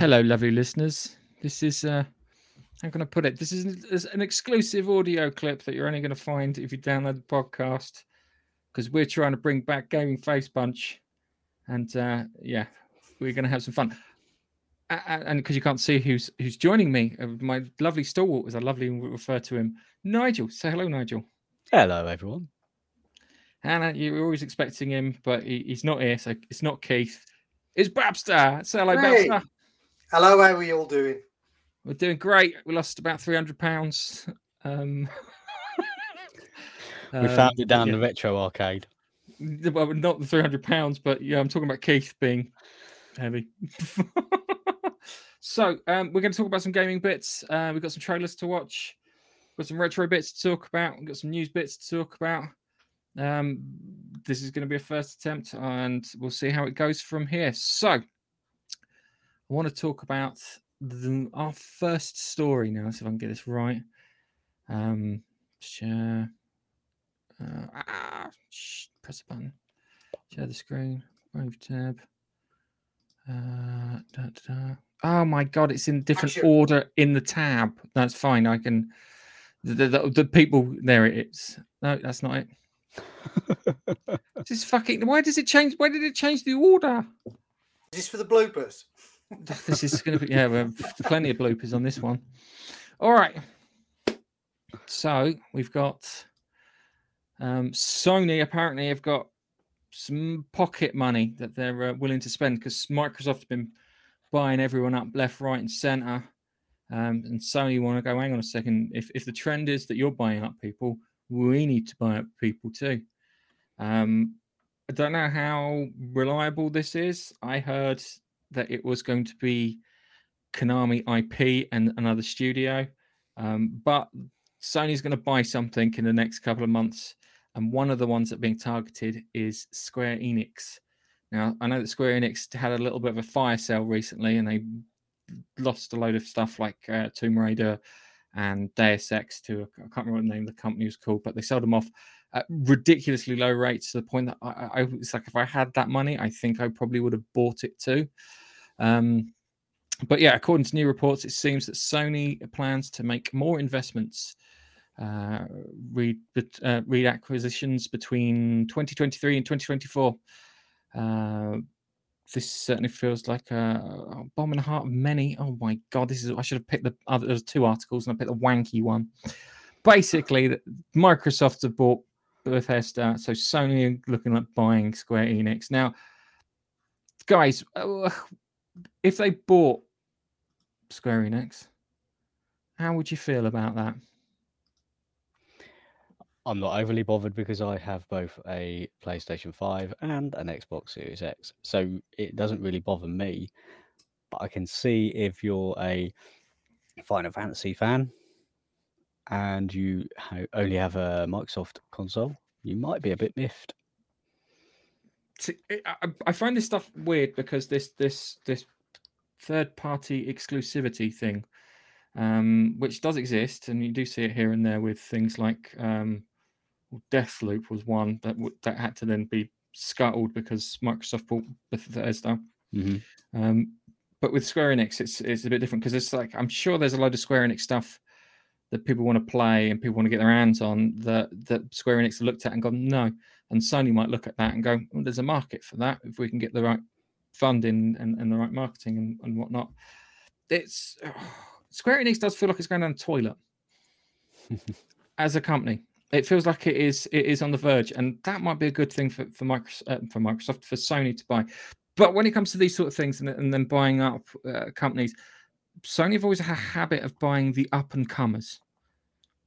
Hello, lovely listeners. This is uh how can I put it? This is an, is an exclusive audio clip that you're only going to find if you download the podcast because we're trying to bring back gaming face punch, and uh, yeah, we're going to have some fun. A- a- And because you can't see who's who's joining me, uh, my lovely stalwart, as I lovely refer to him, Nigel. Say hello, Nigel. Hello, everyone. Hannah, you were always expecting him, but he, he's not here, so it's not Keith. It's Babster. Say hello, Hey. Babster. Hello, how are you all doing? We're doing great. We lost about three hundred pounds. Um, We um, found it down yeah. the retro arcade. well, not the three hundred pounds, but yeah, I'm talking about Keith being heavy. so um, we're going to talk about some gaming bits. Uh, we've got some trailers to watch. We've Got some retro bits to talk about. We've got some news bits to talk about. Um, this is going to be a first attempt, and we'll see how it goes from here. So I want to talk about the, our first story now. See if I can get this right. Um, share. Uh, ah, press a button. Share the screen. Move tab. Uh, da, da, da. Oh my god, it's in different order in the tab. That's fine. I can. The, the, the, the people there it is. No, that's not it. This is fucking. Why does it change? Why did it change the order? Is this for the bloopers? This is going to be yeah, we have plenty of bloopers on this one. All right. So we've got um, Sony. Apparently, have got some pocket money that they're uh, willing to spend because Microsoft's been buying everyone up left, right, and center. Um, and Sony want to go. Hang on a second. If if the trend is that you're buying up people, we need to buy up people too. Um, I don't know how reliable this is. I heard that it was going to be Konami IP and another studio, um, but Sony's going to buy something in the next couple of months, and one of the ones that are being targeted is Square Enix. Now, I know that Square Enix had a little bit of a fire sale recently, and they lost a load of stuff like uh, Tomb Raider and Deus Ex to I can't remember what the name of the company was called, but they sold them off at ridiculously low rates to the point that I, I, it's like if I had that money, I think I probably would have bought it too. Um, but yeah, according to new reports, it seems that Sony plans to make more investments, uh, read uh, read acquisitions between 2023 and 2024. Uh, this certainly feels like a, bomb in the heart of many. Oh my god, this is I should have picked the other. There's two articles and I picked the wanky one. Basically, Microsoft have bought Bethesda, so Sony looking at buying Square Enix now. Guys, uh, if they bought Square Enix, how would you feel about that? I'm not overly bothered because I have both a PlayStation 5 and an Xbox Series X. So it doesn't really bother me. But I can see if you're a Final Fantasy fan and you ha- only have a Microsoft console, you might be a bit miffed. See, I- find this stuff weird because this this this third party exclusivity thing, um, which does exist, and you do see it here and there with things like um, Deathloop was one that w- that had to then be scuttled because Microsoft bought Bethesda. hmm Um, but with Square Enix, it's it's a bit different because it's like I'm sure there's a load of Square Enix stuff that people want to play and people want to get their hands on that that Square Enix have looked at and gone no, and Sony might look at that and go, well, there's a market for that if we can get the right funding and, and the right marketing and, and whatnot. It's Square Enix does feel like it's going down the toilet as a company. It feels like it is it is on the verge, and that might be a good thing for for Microsoft, uh, for Microsoft for Sony to buy. But when it comes to these sort of things and, and then buying up uh, companies, Sony have always had a habit of buying the up and comers.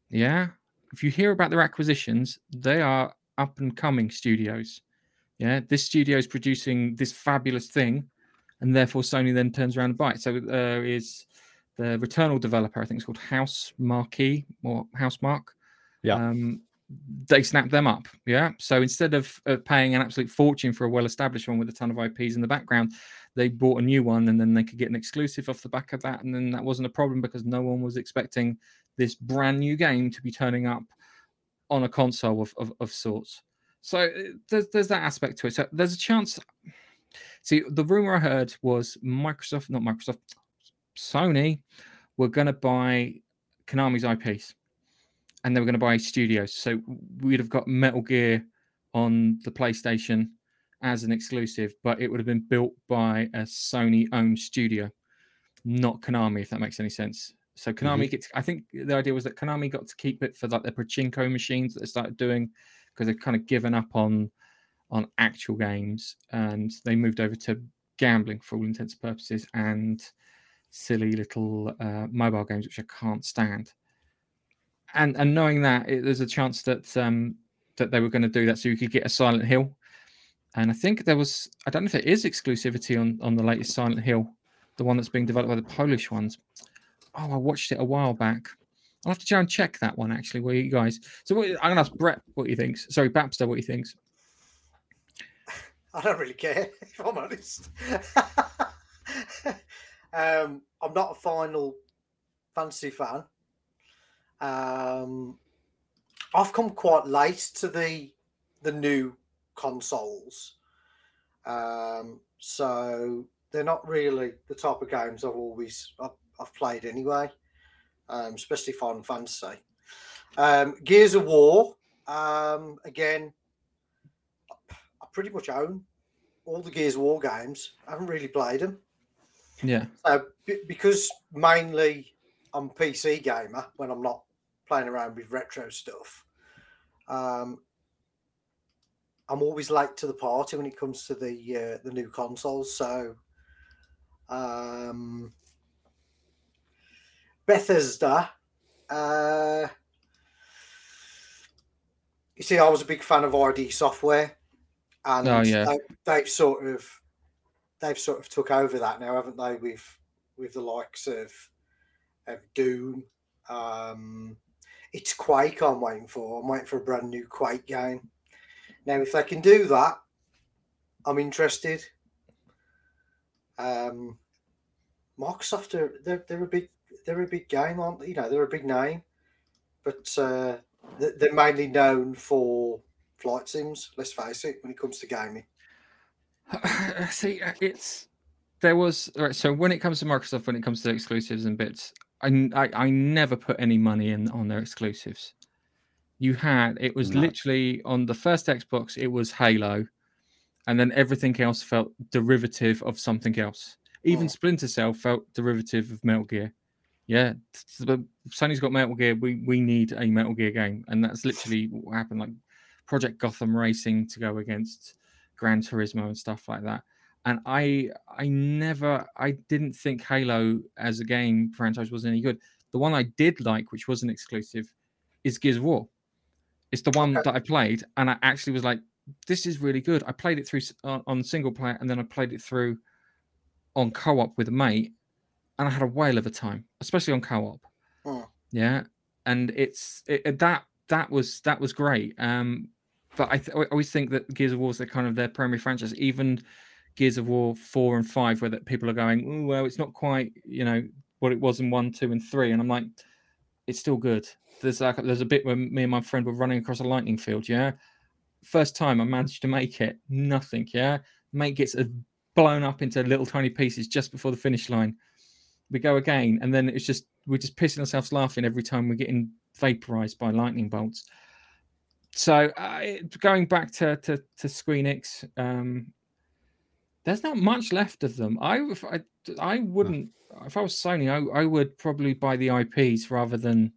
Yeah, if you hear about their acquisitions, they are up and coming studios. Yeah, this studio is producing this fabulous thing, and therefore Sony then turns around and buy it. So there is the Returnal developer, I think it's called House Marquee or House Mark. Yeah. Um, they snapped them up. Yeah. So instead of uh, paying an absolute fortune for a well established one with a ton of IPs in the background, they bought a new one and then they could get an exclusive off the back of that. And then that wasn't a problem because no one was expecting this brand new game to be turning up on a console of, of, of sorts. So uh, there's, there's that aspect to it. So there's a chance. See, the rumor I heard was Microsoft, not Microsoft, Sony were going to buy Konami's IPs, and they were going to buy studios. So we'd have got Metal Gear on the PlayStation as an exclusive, but it would have been built by a Sony-owned studio, not Konami, if that makes any sense. So Konami gets. I think the idea was that Konami got to keep it for like their pachinko machines that they started doing because they've kind of given up on on actual games and they moved over to gambling for all intents and purposes and silly little uh, mobile games which I can't stand. And and knowing that it, there's a chance that um, that they were going to do that so you could get a Silent Hill. And I think there was I don't know if there is exclusivity on on the latest Silent Hill, the one that's being developed by the Polish ones. Oh, I watched it a while back. I'll have to try and check that one actually. Where you guys? So what, I'm gonna ask Brett what he thinks. Sorry, Babster, what he thinks. I don't really care, if I'm honest. um, I'm not a Final Fantasy fan. Um, I've come quite late to the the new consoles, um, so they're not really the type of games I've always I've, I've played anyway, um, especially Final Fantasy. Um, Gears of War, um, again, I pretty much own all the Gears of War games. I haven't really played them. Yeah. So b- because mainly I'm a PC gamer when I'm not playing around with retro stuff, um, I'm always late to the party when it comes to the uh, the new consoles. So um, Bethesda. Uh, you see, I was a big fan of id Software, and Oh, yeah. they, they've sort of they've sort of took over that now, haven't they? With with the likes of of Doom. Um, it's Quake I'm waiting for. I'm waiting for a brand new Quake game. Now, if they can do that, I'm interested. Um, Microsoft are they're, they're a big they're a big game, aren't they? You know, they're a big name, but uh, they- they're mainly known for flight sims. Let's face it, when it comes to gaming. See, uh, it's there was right. So when it comes to Microsoft, when it comes to exclusives and bits, I, I, I never put any money in on their exclusives. You had it was No. literally on the first Xbox, it was Halo, and then everything else felt derivative of something else. Even Oh. Splinter Cell felt derivative of Metal Gear. Yeah, but Sony's got Metal Gear. We we need a Metal Gear game, and that's literally what happened. Like Project Gotham Racing to go against Gran Turismo and stuff like that. And I I never I didn't think Halo as a game franchise was any good. The one I did like, which was an exclusive, is Gears of War. It's the one that I played, and I actually was like, "This is really good." I played it through on, on single player, and then I played it through on co-op with a mate, and I had a whale of a time, especially on co-op. Hmm. Yeah, and it's it, that that was that was great. Um, but I, th- I always think that Gears of War is kind of their primary franchise. Even Gears of War four and five, where that people are going, "Ooh, well, it's not quite you know what it was in one, two, and three, and I'm like, it's still good. There's like there's a bit where me and my friend were running across a lightning field. Yeah, first time I managed to make it, nothing. Yeah, mate gets blown up into little tiny pieces just before the finish line. We go again, and then it's just we're just pissing ourselves laughing every time we're getting vaporized by lightning bolts. So uh, going back to to, to Squeenix, um, there's not much left of them. I if I, I hmm. wouldn't if I was Sony, I, I would probably buy the IPs rather than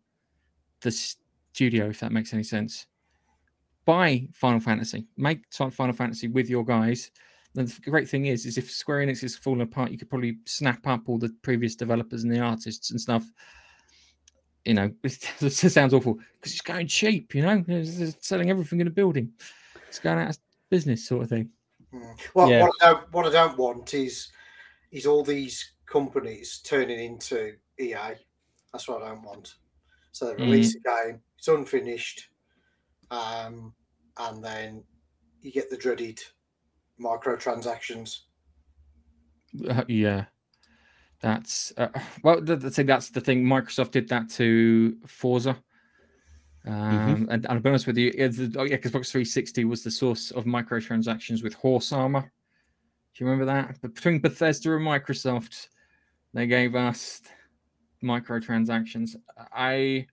the studio, if that makes any sense. Buy Final Fantasy, make Fi- Final Fantasy with your guys. And the great thing is, is if Square Enix is falling apart, you could probably snap up all the previous developers and the artists and stuff. You know, it sounds awful because it's going cheap. You know, it's selling everything in a building. It's going out of business, sort of thing. Mm. Well, Yeah. what, I don't, what I don't want is is all these companies turning into EA. That's what I don't want. So they release a game, it's unfinished, um, and then you get the dreaded microtransactions. Uh, yeah, that's uh, well. th- th- say that's the thing. Microsoft did that to Forza. Um, and, and I'll be honest with you, the, oh, Xbox 360 was the source of microtransactions with horse armor. Do you remember that? But between Bethesda and Microsoft, they gave us microtransactions. I,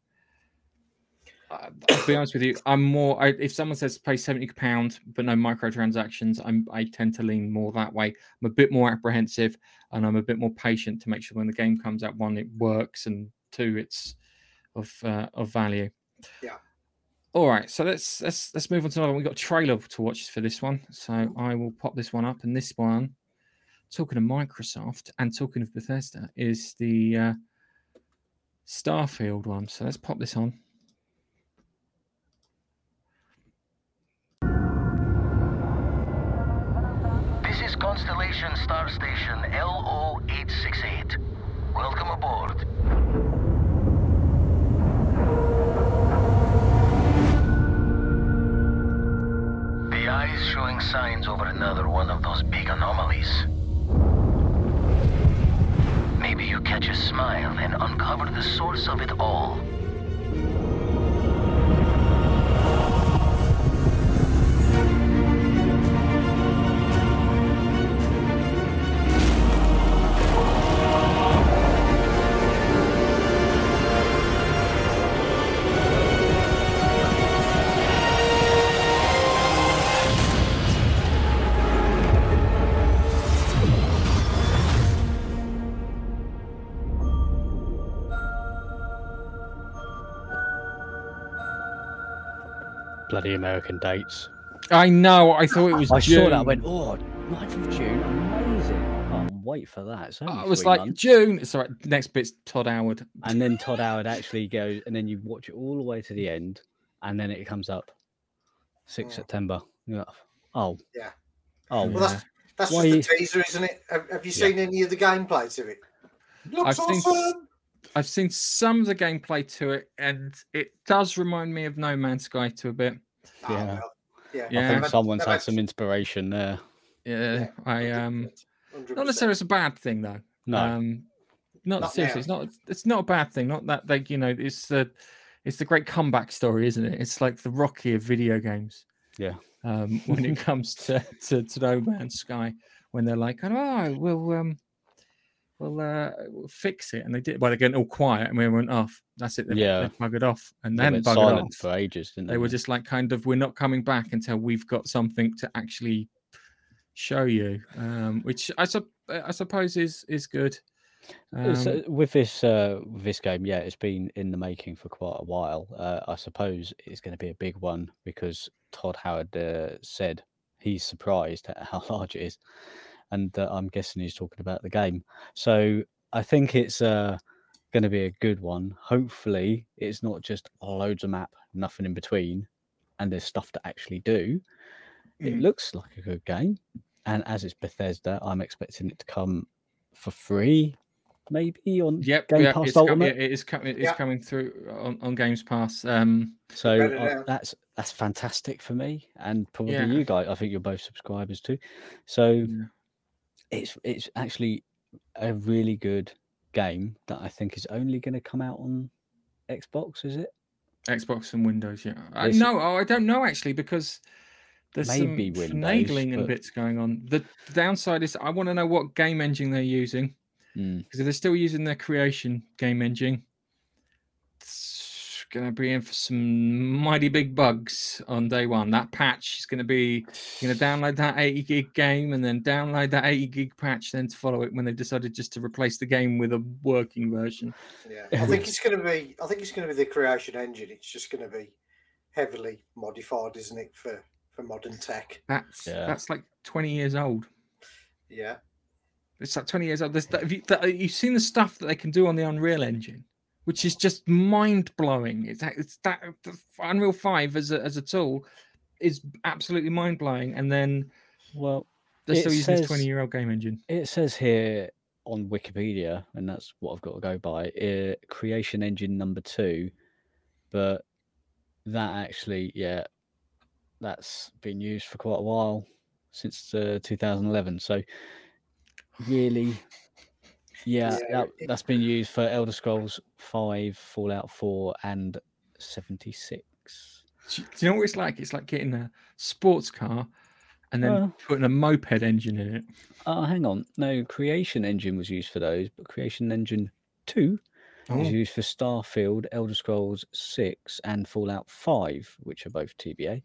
I- I'll be honest with you. I'm more. I, if someone says pay seventy pound but no microtransactions, I'm. I tend to lean more that way. I'm a bit more apprehensive, and I'm a bit more patient to make sure when the game comes out, one, it works, and two, it's of uh, of value. Yeah. All right, so let's let's let's move on to another one. We've got a trailer to watch for this one, so I will pop this one up. And this one, talking of Microsoft and talking of Bethesda, is the uh, Starfield one. So let's pop this on. This is Constellation Star Station LO868. Over another one of those big anomalies. Maybe you catch a smile and uncover the source of it all. Bloody American dates. I know. I thought it was. I saw that. I went, oh, 9th of June, amazing. Can't wait for that. It's only I was like months. June. Sorry, all right. Next bit's Todd Howard. And then Todd Howard actually goes, and then you watch it all the way to the end, and then it comes up 6th Mm. September. You're like, oh. Yeah. Oh, Well, that's that's Why just you- a teaser, isn't it? Have, have you Yeah. seen any of the gameplay to it? Looks I've seen awesome. I've seen some of the gameplay to it, and it does remind me of No Man's Sky to a bit. Oh, Yeah. well, yeah. I think They've someone's had some inspiration there. Yeah, Yeah, I um, 100%. not necessarily it's a bad thing though. No, Um, not, Not seriously. now. It's not. It's not a bad thing. Not that they, you know, it's the, it's the great comeback story, isn't it? It's like the Rocky of video games. Yeah. Um, when it comes to, to to No Man's Sky, when they're like, oh, we'll um, we'll uh, we'll fix it, and they did. Well, they're getting all quiet, and we went off. That's it. They've, Yeah. they've buggered off, and then buggered silent off. for ages, didn't they? They were just like, kind of, we're not coming back until we've got something to actually show you, um, which I sup- I suppose is is good. Uh, so Um, with this uh, with this game, yeah, it's been in the making for quite a while. Uh, I suppose it's going to be a big one because Todd Howard uh, said he's surprised at how large it is, and uh, I'm guessing he's talking about the game. So I think it's uh, going to be a good one. Hopefully, it's not just loads of map, nothing in between, and there's stuff to actually do. It Mm. looks like a good game, and as it's Bethesda, I'm expecting it to come for free, maybe on Yep, Game yeah, Pass it's com- yeah, Ultimate. it is coming. It is Yeah. coming through on, on Games Pass. Um, So uh, that's that's fantastic for me, and probably Yeah. you guys. I think you're both subscribers too. So Yeah. It's it's actually a really good game that I think is only going to come out on Xbox. Is it? Xbox and Windows. Yeah, I, This- no, oh, I don't know actually because there's Maybe some Windows, finagling and bits going on. The downside is I want to know what game engine they're using Mm. because if they're still using their creation game engine, going to be in for some mighty big bugs on day one. That patch is going to be you're going to download that 80 gig game and then download that 80 gig patch then to follow it when they decided just to replace the game with a working version. Yeah, Yeah, I think it's going to be. I think it's going to be the creation engine. It's just going to be heavily modified, isn't it, for for modern tech? That's Yeah. that's like 20 years old. Yeah, It's like 20 years old. There's have you, that, you've seen the stuff that they can do on the Unreal Engine, which is just mind blowing. It's that, it's that the Unreal 5 as a, as a tool is absolutely mind blowing. And then Well, they're still using this says- 20 year old game engine. it says here on Wikipedia, and that's what I've got to go by. Uh, creation engine number two, but that actually, yeah, that's been used for quite a while since uh, 2011. So really, yeah, Yeah, that, that's been used for Elder Scrolls Five, Fallout Four, and 76. Do you- know what it's like? It's like getting a sports car and then Well- putting a moped engine in it. Oh, hang on. No, Creation Engine was used for those, but Creation Engine 2 Oh. is used for Starfield, Elder Scrolls 6, and Fallout 5, which are both TBA.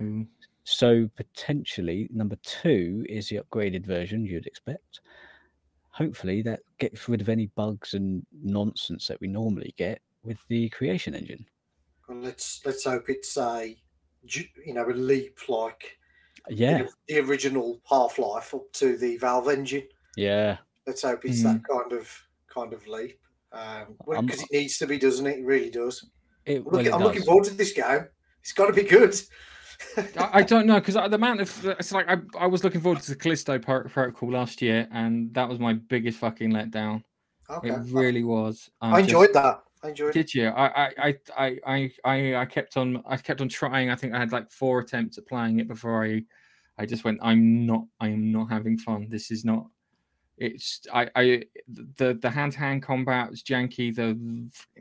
Ooh. So potentially number two is the upgraded version you'd expect. Hopefully that gets rid of any bugs and nonsense that we normally get with the creation engine. Well, let's let's hope it's a you know a leap like Yeah, the original Half Life up to the Valve engine. yeah. Let's hope it's that mm. kind of kind of leap um, because it needs to be, doesn't it? It really does. It, I'm, well, looking, it I'm looking forward to this game. It's got to be good. I, I don't know because the amount of it's like I, I was looking forward to the Callisto protocol last year, and that was my biggest fucking letdown. okay, It really was. I just- enjoyed that. I enjoyed it. Did you? I, I, I, I, I, I, I kept on, I kept on trying. I think I had like four attempts at playing it before I, I just went. I'm not. I am not having fun. This is not. It's. I. I. The the hand to hand combat was janky. The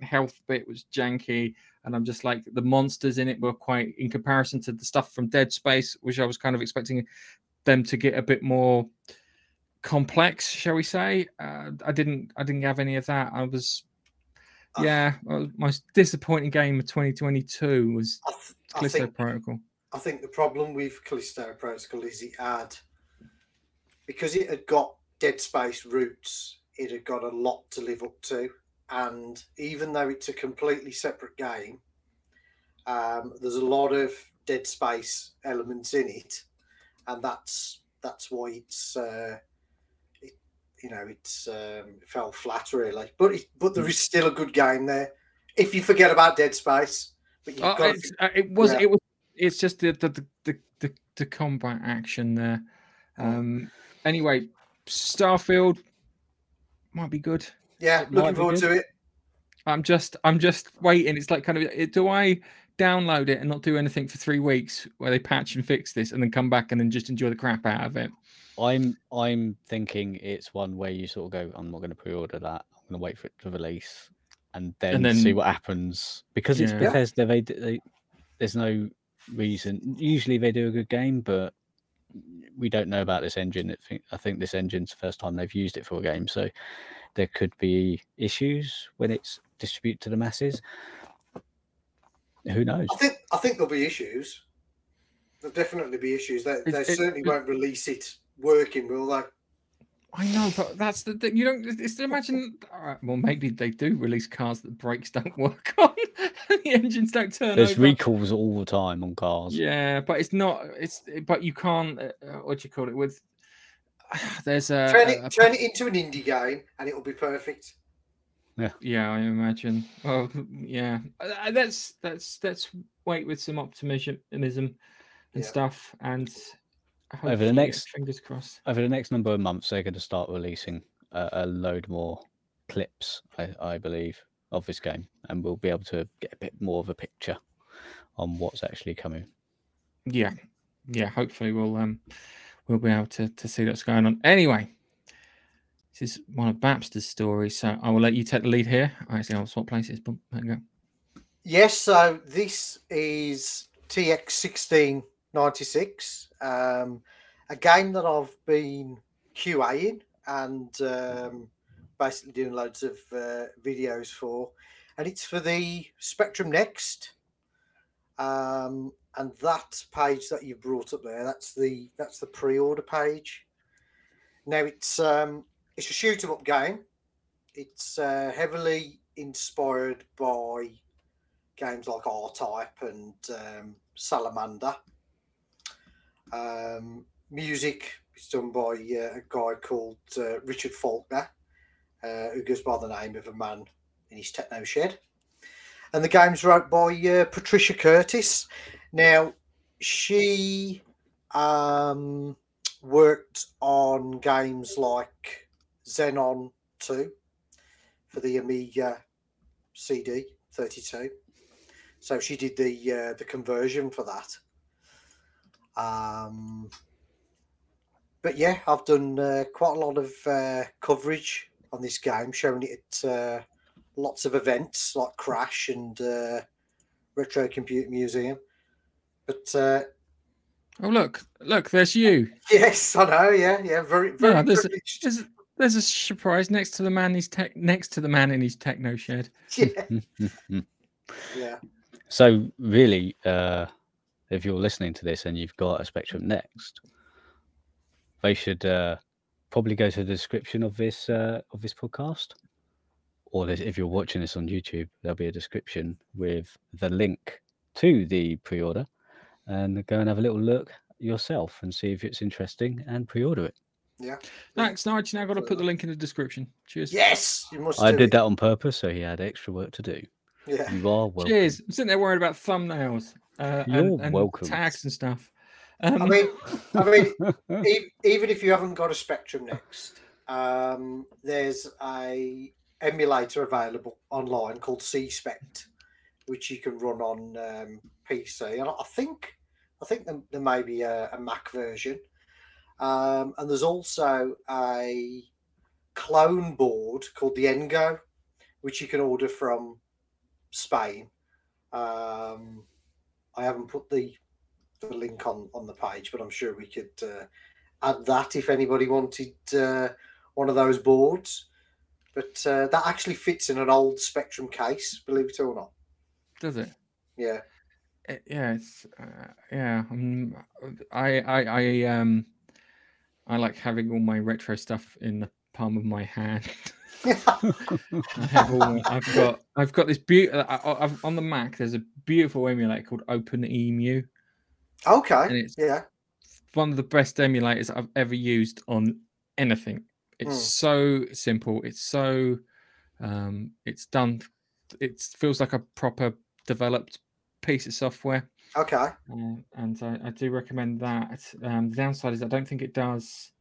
health bit was janky, and I'm just like the monsters in it were quite in comparison to the stuff from Dead Space, which I was kind of expecting them to get a bit more complex, shall we say? Uh, I didn't. I didn't have any of that. I was I- yeah, most disappointing game of 2022 was I, th- I Callisto think Protocol. I think the problem with Callisto Protocol is it had because it had got Dead Space roots. It had got a lot to live up to, and even though it's a completely separate game, um, there's a lot of Dead Space elements in it, and that's that's why it's uh, it, you know it's um, it fell flat really. But it, but there is still a good game there if you forget about Dead Space. But you've Oh, got it's, uh, it was. yeah. It was. It's just the the the the, the, combat action there. Mm. Um. Anyway, Starfield might be good. Yeah, might looking forward good. to it. I'm just. I'm just waiting. It's like kind of. it- Do I download it and not do anything for three weeks where they patch and fix this, and then come back and then just enjoy the crap out of it? I'm I'm thinking it's one where you sort of go, I'm not going to pre-order that. I'm going to wait for it to release, and then, see then- what happens. Because it's Yeah. Yeah. Bethesda, they, d- they there's no reason. Usually they do a good game, but we don't know about this engine. I think I think this engine's the first time they've used it for a game, so there could be issues when it's distributed to the masses. Who knows? I think I think there'll be issues. There'll definitely be issues. They, they it- certainly it- won't release it working, will they? I know, but that's the thing. You don't. It's imagine. all right, well, maybe they do release cars that brakes don't work on, the engines don't turn There's over. recalls all the time on cars. Yeah, but it's not. It's but you can't. Uh, uh, what do you call it? With there's a, turn it a- turn it into an indie game, and it'll be perfect. yeah, yeah, I imagine. Well, yeah, Uh, that's that's that's wait with some optimism and Yeah. stuff, and Over the next- fingers crossed. over the next number of months, they're going to start releasing a, a load more clips, I, I believe, of this game, and we'll be able to get a bit more of a picture on what's actually coming. Yeah, yeah. Hopefully, we'll um we'll be able to to see what's going on. Anyway, this is one of Babster's stories, so I will let you take the lead here. Actually, I'll swap places. Boom, there you go. Yes, so this is TX sixteen ninety six, um, a game that I've been QAing and um, basically doing loads of uh, videos for, and it's for the Spectrum Next. Um, and that page that you brought up there, that's the that's the pre-order page. Now it's um, it's a shoot 'em up game. It's uh, heavily inspired by games like R Type and um, Salamander. Um, music is done by uh, a guy called uh, Richard Faulkner, uh, who goes by the name of a man in his techno shed. And the game's wrote by uh, Patricia Curtis. Now, she um, worked on games like Xenon 2 for the Amiga CD 32. So she did the uh, the conversion for that. Um, but yeah, I've done uh, quite a lot of uh, coverage on this game, showing it at uh, lots of events like Crash and uh, Retro Computer Museum. But uh, Oh look, look, there's you. Yes, I know. Yeah, yeah. Very, very Yeah, there's, a, there's, a, there's a surprise next to the man. He's tech next to the man in his techno shed. Yeah, yeah. so really, uh, if you're listening to this and you've got a Spectrum Next, they should uh, probably go to the description of this uh, of this podcast, or this, if you're watching this on YouTube, there'll be a description with the link to the pre-order, and go and have a little look yourself and see if it's interesting and pre-order it. Yeah. Thanks, Nigel. Now I've got to put the link in the description. Cheers. Yes, you must. I did it. that on purpose, so he had extra work to do. Yeah. You are welcome. Cheers. I'm sitting there worried about thumbnails uh, You're and, and welcome. tags and stuff. Um, I mean, I mean, e- even if you haven't got a Spectrum Next, um, there's a emulator available online called CSpect, which you can run on um, PC. And I think, I think there, there may be a, a Mac version. Um, and there's also a clone board called the N-Go, which you can order from Spain. Um, I haven't put the the link on on the page, but I'm sure we could uh, add that if anybody wanted uh, one of those boards. But uh, that actually fits in an old Spectrum case, believe it or not. does it? Yeah, Uh, yeah, it's uh, yeah. Um, I I I um I like having all my retro stuff in the palm of my hand. I have all I've got I've got this beautiful on the Mac. There's a beautiful emulator called OpenEmu. okay, And it's- yeah, One of the best emulators I've ever used on anything. It's Mm. so simple. It's so um, it's done. It feels like a proper developed piece of software. okay, Uh, and I, I do recommend that. Um, the downside is I don't think it does.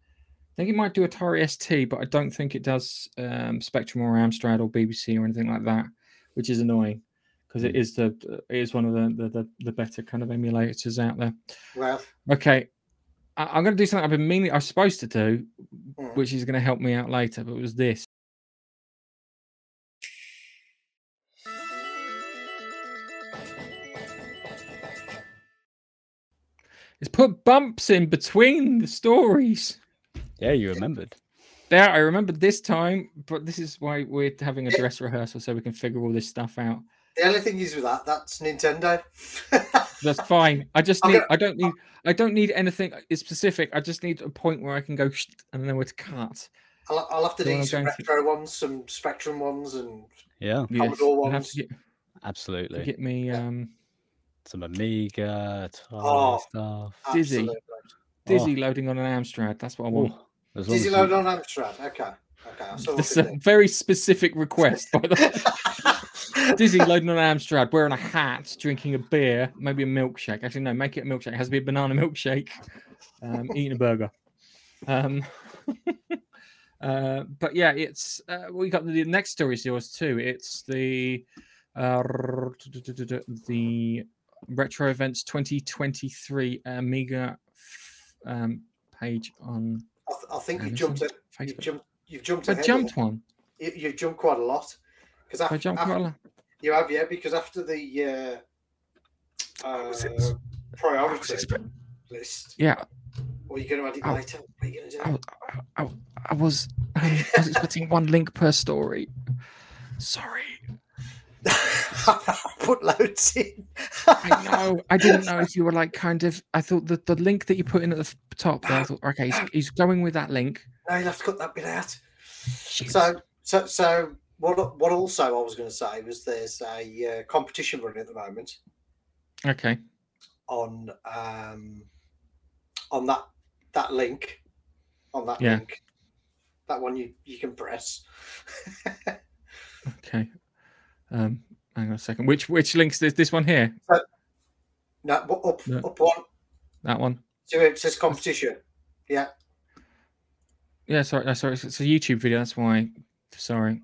I think it might do Atari ST, but I don't think it does um, Spectrum or Amstrad or BBC or anything like that, which is annoying because it Mm. the it is one of the, the the the better kind of emulators out there. well, Okay, I, I'm going to do something I've been meaning I was supposed to do, mm. which is going to help me out later, but it was this. It's put bumps in between the stories. Yeah, you remembered. There, I remember this time, but this is why we're having a dress rehearsal so we can figure all this stuff out. the only thing is with that, that's Nintendo. That's fine. I just need. gonna- I don't need. I don't need anything specific. I just need a point where I can go and know where to cut. I'll, I'll have to Do you do wanna some go into- retro ones, some Spectrum ones, and Yeah, Yes, Commodore you'll have ones. to get, absolutely. get me. Yeah. Um, Some Amiga, Oh, stuff. Dizzy. absolutely. Dizzy loading on an Amstrad. That's what I want. Oh, as Dizzy as you- on Amstrad. Okay, okay. So That's a very specific request, by the way. Dizzy loading on an Amstrad, wearing a hat, drinking a beer, maybe a milkshake. Actually, no, make it a milkshake. It has to be a banana milkshake. Um, eating a burger. Um, uh, but yeah, it's uh, we got the next story is yours too. It's the uh, the retro events 2023 Amiga um, page on I, th- I think you've Amazon, jumped. It, you've jumped. You've jumped. I jumped one. You, you've jumped quite a lot. Because I after, jumped quite a lot. you have, yeah. Because after the uh, uh, priority list, Yeah, or you're going to add it Oh. later. What are you going to I, do? was- I, I, I was um, I was expecting one link per story. Sorry, Put loads in. I know. I didn't know if you were like kind of. I thought that the link that you put in at the top there. I thought, okay, he's, he's going with that link. No, you'll have to cut that bit out. Shit. So, so, so what? What also I was going to say was there's a uh, competition running at the moment okay, on um, on that that link on that Yeah. link. That one you you can press. okay. Um, hang on a second. Which which links is this one here? no, up No. up one. That one. So it says competition. Yeah. Yeah, sorry, uh, sorry. It's it's a YouTube video. That's why. Sorry.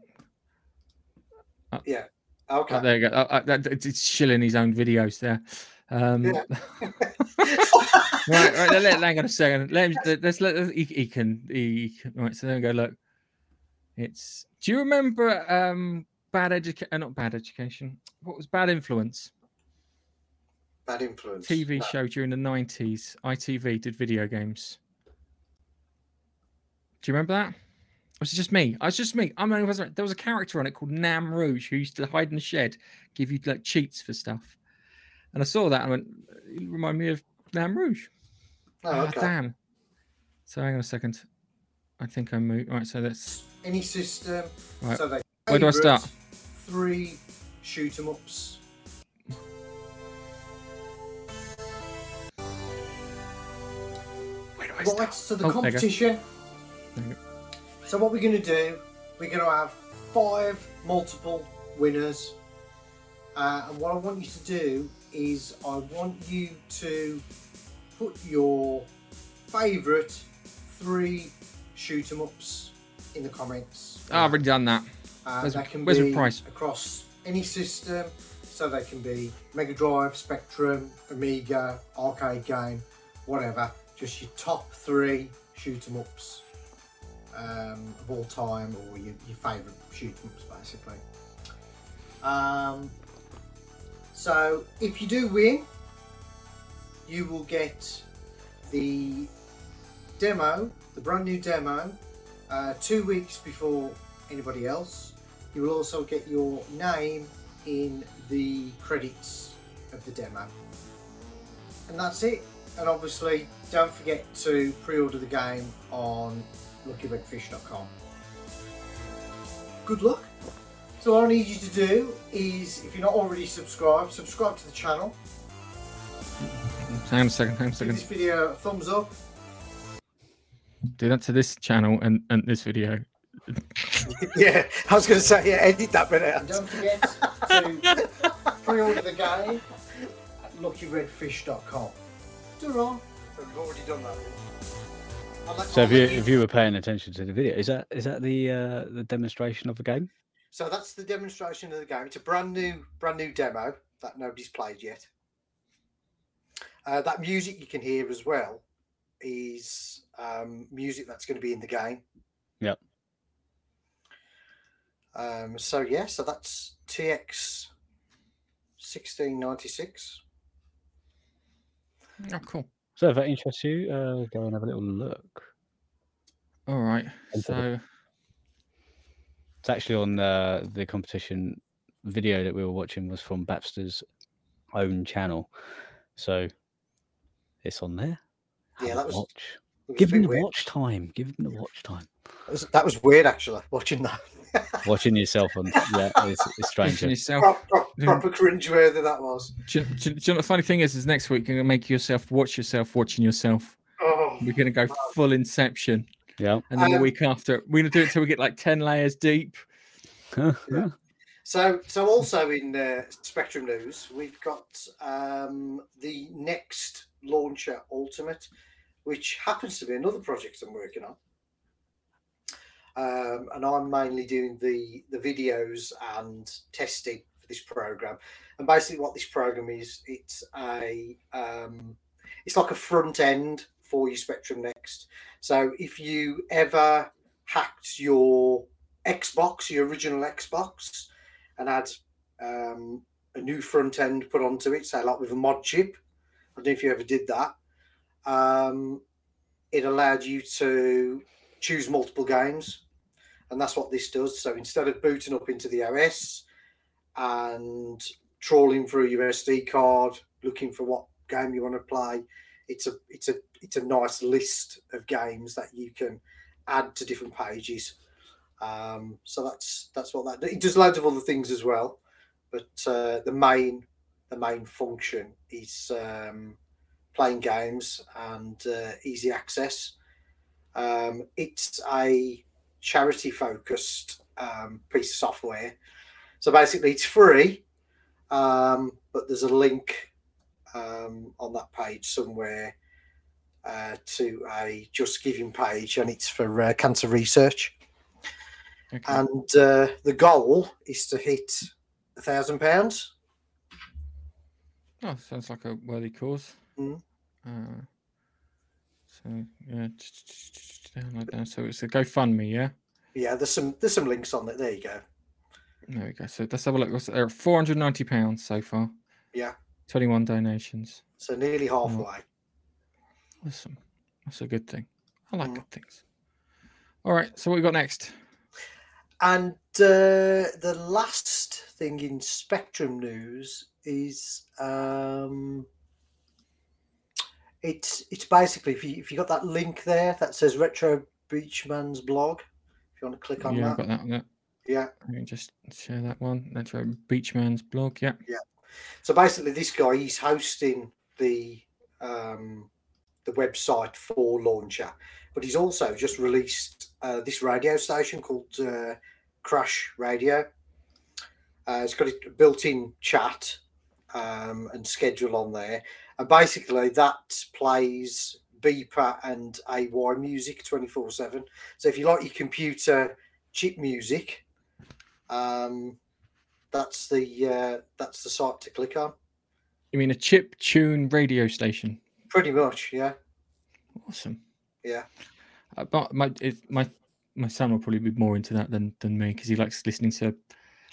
Yeah. Okay. Oh, there you go. Uh, uh, that, it's shilling his own videos there. Um, Yeah. right, right. Let, hang on a second. Let him. let- Let's let. He, he can. He right. So there we go. Look, it's. Do you remember um bad education? Uh, not bad education. What was bad influence? Bad influence. TV No. show during the nineties. ITV did video games. Do you remember that? Or was it just me? I was just me. I'm the only. There was a character on it called Nam Rood who used to hide in the shed, give you like cheats for stuff. And I saw that and I went, you remind me of Nam Rood. Oh, Ah, okay. damn. So hang on a second. I think I moved. All right, so that's Any system. Right. So they Where do I start? Three shoot 'em ups. where do I Right, start? so the Oh, there you go. competition. There you go. So what we're going to do, we're going to have five multiple winners. Uh, and what I want you to do is I want you to put your favourite three shoot 'em ups in the comments. Oh, I've already done that. Uh, Where's- they can where's be price? across any system. So they can be Mega Drive, Spectrum, Amiga, arcade game, whatever. Just your top three shoot 'em ups um, of all time, or your, your favourite shoot 'em ups, basically. Um, so if you do win, you will get the demo, the brand new demo, uh, two weeks before anybody else. You will also get your name in the credits of the demo. And that's it. And obviously, don't forget to pre order the game on luckyredfish.com. Good luck. So, all I need you to do is, if you're not already subscribed, subscribe to the channel. Hang on a second. Hang on a Give second. this video a thumbs up. Do that to this channel and, and this video. yeah, I was going to say, yeah, edit that bit out. And don't forget to pre-order the game at luckyredfish.com. Ta-ra. We've already done that. I'll So I'll if you if you were paying attention to the video, is that is that the uh, the demonstration of the game? So that's the demonstration of the game. It's a brand new, brand new demo that nobody's played yet. Uh, that music you can hear as well is um, music that's going to be in the game. Yep. Um, so yeah, so that's TX sixteen ninety six. Oh, cool. So if that interests you, uh, go and have a little look. All right. So It's actually on uh, the competition video that we were watching was from Baxter's own channel, so it's on there. Yeah, Have that was- watch. Give a them the weird. watch time. Give them the watch time. That was, that was weird actually watching that. Watching yourself on yeah, it's, it's strange. mention yourself. Prop, prop, Yeah. proper cringe worthy that was. Do you, do, do you know what the funny thing is? Is next week you're gonna make yourself watch yourself watching yourself. Oh, We're gonna go full Inception, Yeah. and then the Um, week after we're gonna do it till we get like ten layers deep. Yeah. So, so also in uh, Spectrum News, we've got um, the next launcher Ultimate, which happens to be another project I'm working on. Um, and I'm mainly doing the the videos and testing for this program. And basically, what this program is, it's a um, it's like a front end for your Spectrum Next. So if you ever hacked your Xbox, your original Xbox, and had um, a new front end put onto it, say like with a mod chip. I don't know if you ever did that. Um, it allowed you to choose multiple games, and that's what this does. So instead of booting up into the OS and trawling through your SD card, looking for what game you want to play, it's a it's a it's a nice list of games that you can add to different pages. Um, so that's that's what that it does loads of other things as well, but uh, the main the main function is um, playing games and uh, easy access. Um, it's a charity focused um, piece of software, so basically it's free, um, but there's a link um, on that page somewhere uh, to a Just Giving page, and it's for uh, cancer research Okay. and uh, the goal is to hit a thousand pounds. Oh, sounds like a worthy cause. Mm. Uh, so yeah, download that. So it's a GoFundMe, yeah. Yeah, there's some there's some links on it. There you go. There we go. So let's have a look. They're four hundred ninety pounds so far. Yeah. 21 donations. So nearly halfway. Awesome. That's a good thing. I like Mm. good things. All right. So what we got next? And uh, the last thing in Spectrum news is um, it's it's basically if you if you got that link there that says Retro Beachman's blog, if you want to click on that. yeah, I've got that yeah. Let me just share that one. That's right. Beachman's blog. Yeah. Yeah. So basically, this guy he's hosting the um, the website for Launcher, but he's also just released uh, this radio station called uh, Crash Radio. Uh, it's got a built-in chat um, and schedule on there, and basically that plays beeper and AY music twenty four seven. So if you like your computer chip music, um, that's the uh, that's the site to click on. You mean a chip tune radio station? Pretty much, yeah. Awesome. Yeah. Uh, but my it, my my son will probably be more into that than than me because he likes listening to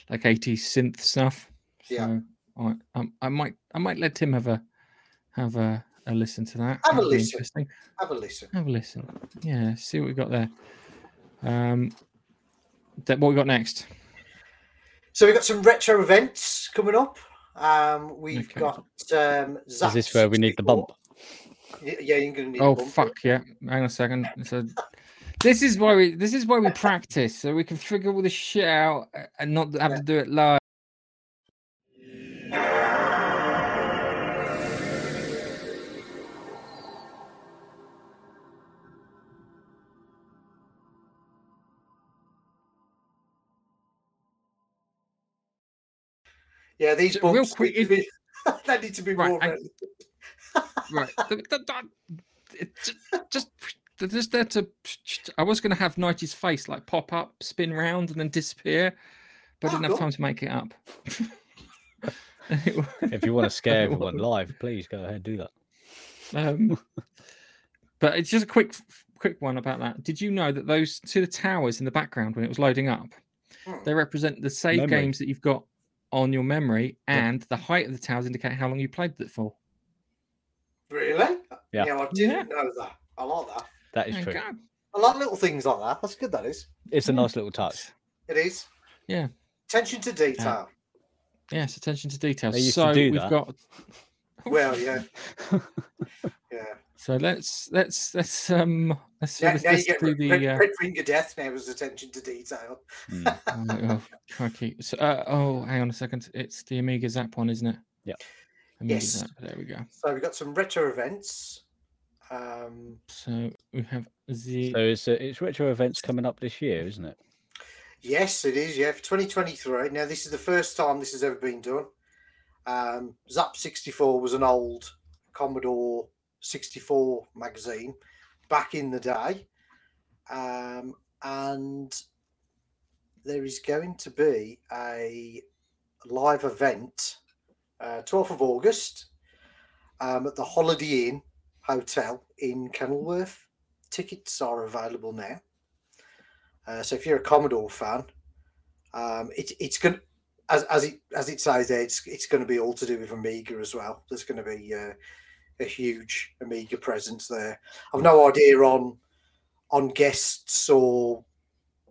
like 80s synth stuff. Yeah. So I um, I might I might let him have a have a, a listen to that. Have a That'd be listen. Have a listen. Have a listen. Yeah. See what we've got there. Um. That what we got next? So we've got some retro events coming up. Um, we've Okay. got um, Is this where we need the bump? Yeah, you're going to need. Oh bump. fuck yeah! Hang on a second. So this is why we this is why we practice so we can figure all this shit out uh, and not have Yeah. to do it live. Yeah, these So, real quick, need to be, they need to be Right, more. I- right. just just there to. I was going to have Nightie's face like pop up, spin round, and then disappear, but I Oh, didn't have time to make it up. If you want to scare everyone live, please go ahead do that. um, but it's just a quick, quick one about that. Did you know that those see the towers in the background when it was loading up? Hmm. They represent the save Memory. games that you've got on your memory, Yeah. and the height of the towers indicate how long you played it for. Really? Yeah. I didn't know that. I like that. That is Thank true. God. I like little things like that. That's good. That is. It's a nice little touch. It is. Yeah. Attention to detail. Yes, attention to detail. They used to So do we've that. got Well, yeah, yeah. So let's let's let's um let's, Yeah, let's, now you get do the red, uh, red finger death. Now is attention to detail. Mm. oh, oh, crikey. So, uh, oh, hang on a second. It's the Amiga Zap one, isn't it? Yeah. Amiga Yes. Zap. There we go. So we've got some retro events. Um, So we have the So it's uh, it's retro events coming up this year, isn't it? Yes, it is. Yeah, for 2023. Now, this is the first time this has ever been done. Um, Zap 64 was an old Commodore 64 magazine back in the day. Um, and there is going to be a live event, uh, 12th of August, um, at the Holiday Inn Hotel in Kenilworth. Tickets are available now. Uh, so if you're a Commodore fan, um, it, it's going as as it as it says there, it's it's going to be all to do with Amiga as well. There's going to be uh, a huge Amiga presence there. I've no idea on on guests or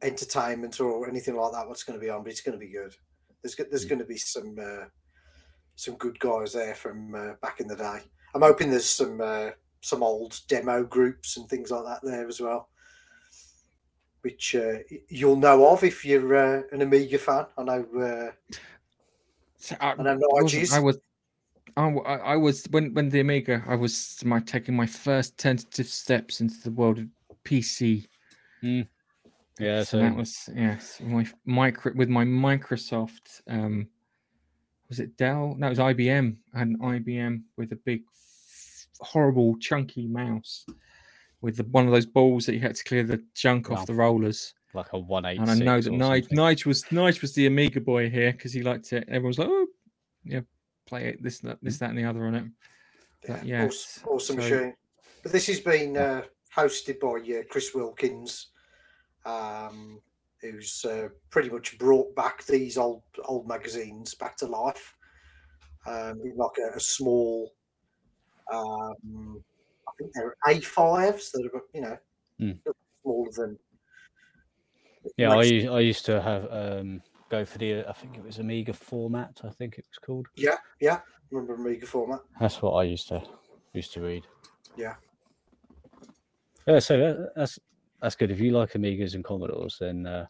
entertainment or anything like that what's going to be on, but it's going to be good. There's there's going to be some uh, some good guys there from uh, back in the day. I'm hoping there's some uh, some old demo groups and things like that there as well which uh, you'll know of if you're uh, an Amiga fan. I know. Uh, So I, I know I wasn't- I was, I, I- was when when the Amiga, I was my taking my first tentative steps into the world of PC. Yeah. so So that was yes, my micro with my Microsoft. Um, was it Dell? No, it was IBM. I had an IBM with a big, horrible, chunky mouse, with the, one of those balls that you had to clear the junk Wow. off the rollers. like a one eight. And I know that Nige, Nige was Nige was the Amiga boy here because he liked it. Everyone was like, "Oh, yeah, play it this, that, this, that, and the other on it." But yeah, yes, awesome, awesome so- machine. But this has been uh, hosted by uh, Chris Wilkins, um, who's uh, pretty much brought back these old old magazines back to life. um, in like a, a small. Um, I think they're A5s that are you know Mm. smaller than. Yeah, I used, I used to have um, go for the I think it was Amiga format. I think it was called. yeah, yeah. Remember Amiga format? That's what I used to used to read. Yeah. Yeah, so that, that's that's good. If you like Amigas and Commodores, then uh,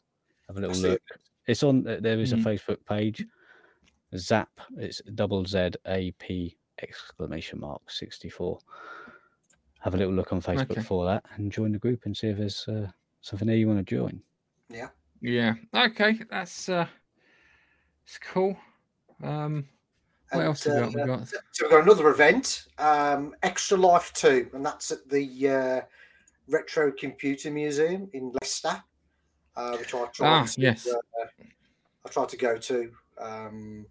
have a little That's it. look. It's on. uh, There is Mhm. a Facebook page. Zap. It's double Z A P exclamation mark sixty four. Have a little look on Facebook Okay. for that and join the group and see if there's uh, something there you want to join. Yeah. Okay. That's uh, it's cool. Um, what And, else have we got? We uh, got So we've got another event, um, Extra Life 2, and that's at the uh, Retro Computer Museum in Leicester, uh, which I tried Ah, to, yes. uh, I tried to go to um,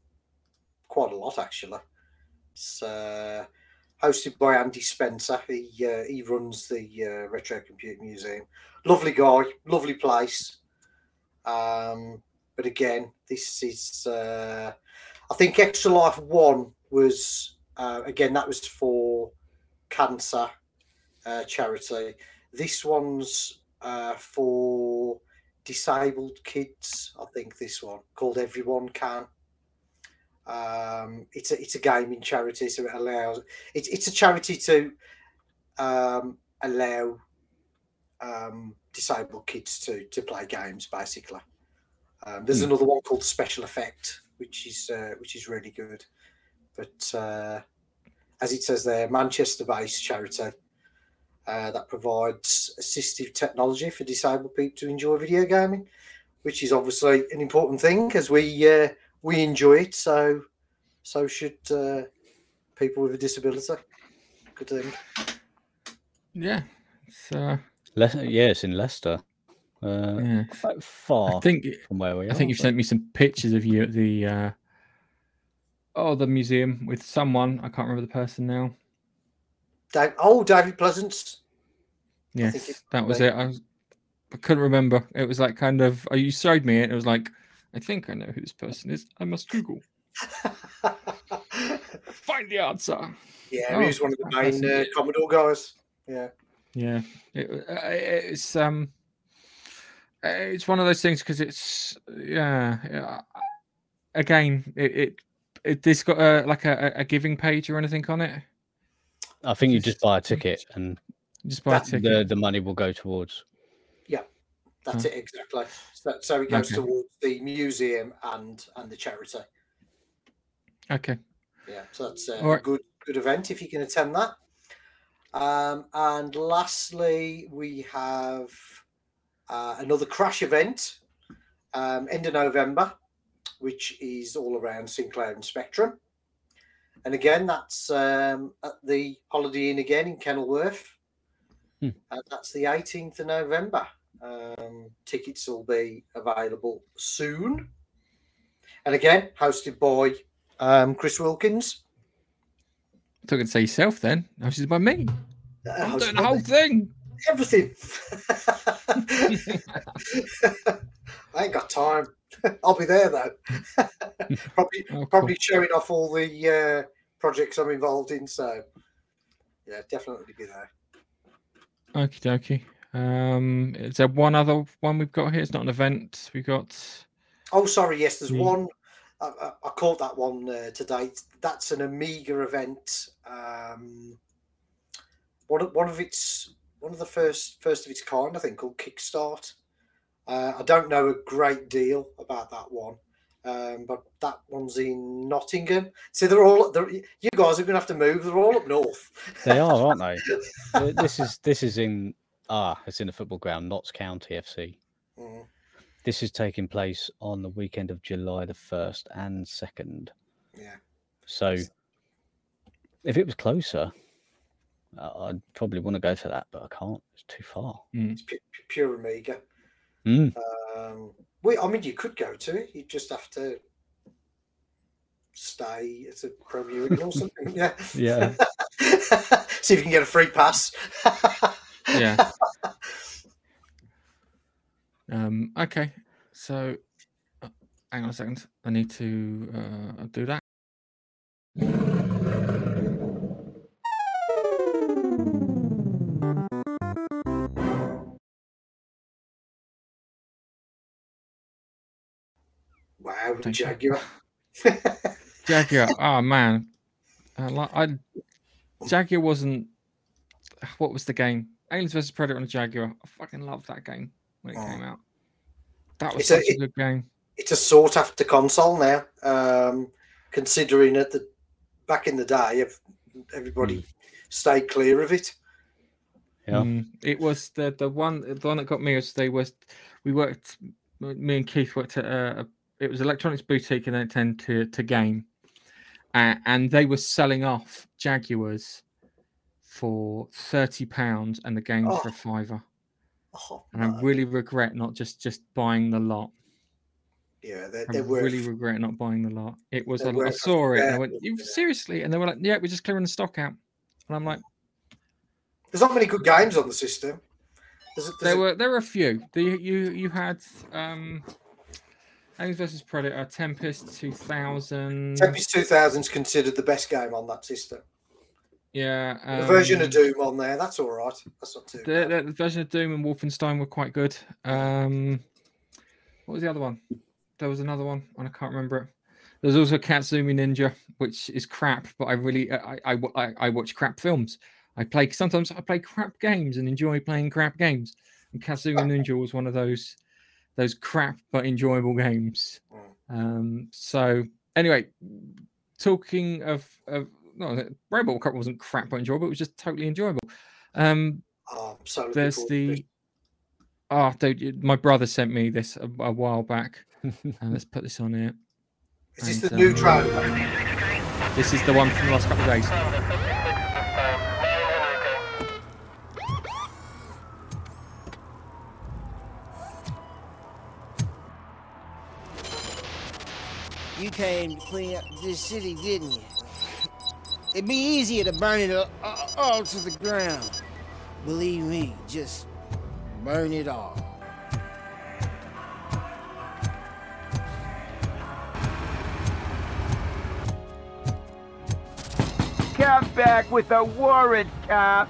quite a lot actually. It's uh, hosted by Andy Spencer. He uh, he runs the uh, Retro Computer Museum. Lovely guy, lovely place. Um, but again, this is uh, I think Extra Life One was uh, again that was for cancer uh, charity. This one's uh, for disabled kids. I think this one called Everyone Can. Um, it's a it's a gaming charity, so it allows it's it's a charity to um, allow um, disabled kids to to play games basically. Um, there's Hmm. another one called Special Effect, which is uh, which is really good. But uh, as it says there, Manchester-based charity uh, that provides assistive technology for disabled people to enjoy video gaming, which is obviously an important thing as we uh, we enjoy it. So so should uh, people with a disability. Good thing. yeah. It's uh, Le- yeah, it's in Leicester. Uh, yeah. quite far I think from where we are. I think you've but- sent me some pictures of you at the uh, oh the museum with someone. I can't remember the person now. Dave, oh, David Pleasance. Yes, it- that was they- it. I, was, I couldn't remember. It was like kind of. Oh, you showed me it. It was like, I think I know who this person is. I must Google. Find the answer. yeah, Oh, he was one of the main uh. Commodore guys. Yeah. Yeah, it, uh, it's um, uh, it's one of those things because it's yeah. yeah, Again, it it, it this got a like a, a giving page or anything on it. I think you just- just buy a ticket and Just buy a ticket. the, the money will go towards. Yeah, that's Huh. it exactly. So, so it goes Okay. towards the museum and and the charity. Okay. Yeah, so that's uh, a Alright. good good event if you can attend that. Um, and lastly, we have uh, another crash event um, end of November, which is all around Sinclair and Spectrum. And again, that's um, at the Holiday Inn again in Kenilworth. Hmm. And that's the 18th of November. Um, tickets will be available soon. And again, hosted by um, Chris Wilkins. I thought you'd say yourself then. No, she's by me. Uh, I'm doing the whole me. thing. everything. I ain't got time. I'll be there though. probably, Oh, cool. probably showing off all the uh, projects I'm involved in. So, yeah, definitely be there. Okie dokie. Um, is there one other one we've got here? It's not an event. We've got. Oh, sorry. Yes, there's one. I, I, I caught that one uh, today. That's an Amiga event. Um, one of one of its one of the first first of its kind, I think, called Kickstart. Uh, I don't know a great deal about that one, um, but that one's in Nottingham. So they're all they're, you guys are going to have to move. They're all up north. They are, aren't they? This is this is in ah, it's in the football ground, Notts County FC. Mm. This is taking place on the weekend of July the first and second. Yeah. So, if it was closer, uh, I'd probably want to go for that, but I can't. It's too far. It's pu- pu- pure Amiga. Mm. Um, we, I mean, you could go to it. You just have to stay at a pro viewing or something. Yeah. Yeah. See if you can get a free pass. Yeah. Um, okay. So, uh, hang on a second. I need to uh, do that. Wow, Thank. Jaguar. Jaguar. oh man, I, li- I Jaguar wasn't. What was the game? Aliens versus Predator on a Jaguar. I fucking loved that game when it Oh. came out. That was It's a- such a, it- good game. it's a sought after console now. Um, considering that the back in the day, ev- everybody stayed clear of it. Yeah. Mm, it was the the one the one that got me was they was we worked me and Keith worked at a, a it was electronics boutique and then it turned to to game, uh, and they were selling off Jaguars for thirty pounds and the games for Oh. a fiver. Oh, And I really regret not just just buying the lot. yeah, they're, I they're really regret not buying the lot. It was a, I worth- saw it and I went, "You seriously?" And they were like, "Yeah, we're just clearing the stock out." And I'm like, There's not many good games on the system. There's, there's There a- were there were a few. The you you had um Aliens vs Predator, Tempest two thousand. Tempest 2000 is considered the best game on that system. Yeah. the version um, of Doom on there, that's all right. That's not too The, the, the version of Doom and Wolfenstein were quite good. Um, what was the other one? There was another one, and I can't remember it. There's also Kasumi Ninja, which is crap, but I really I I, I, I- I watch crap films. I play sometimes I play crap games and enjoy playing crap games. And Kasumi Ninja was one of those those crap but enjoyable games. Um, so anyway, talking of of no, RoboCop wasn't crap but enjoyable. It was just totally enjoyable. Um, Oh, so there's forward to the oh dude my brother sent me this a, a while back and let's put this on here Is this and, the new um, trailer? this is the one from the last couple of days You came to clean up this city, didn't you? It'd be easier to burn it all, all to the ground. Believe me, just burn it all. Come back with a warrant, cop.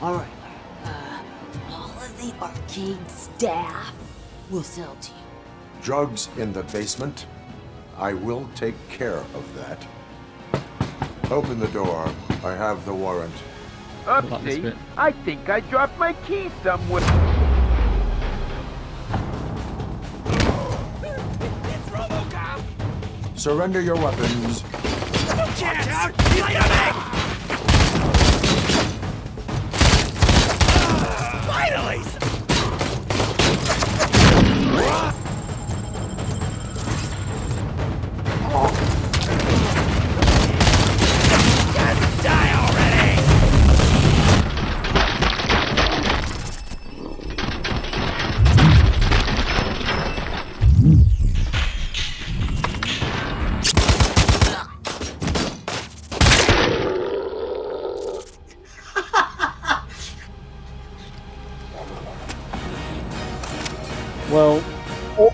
All right. Uh, all of the arcade staff will sell to you. Drugs in the basement? I will take care of that. Open the door. I have the warrant. like Oopsie. I think I dropped my key somewhere. Surrender your weapons. Well,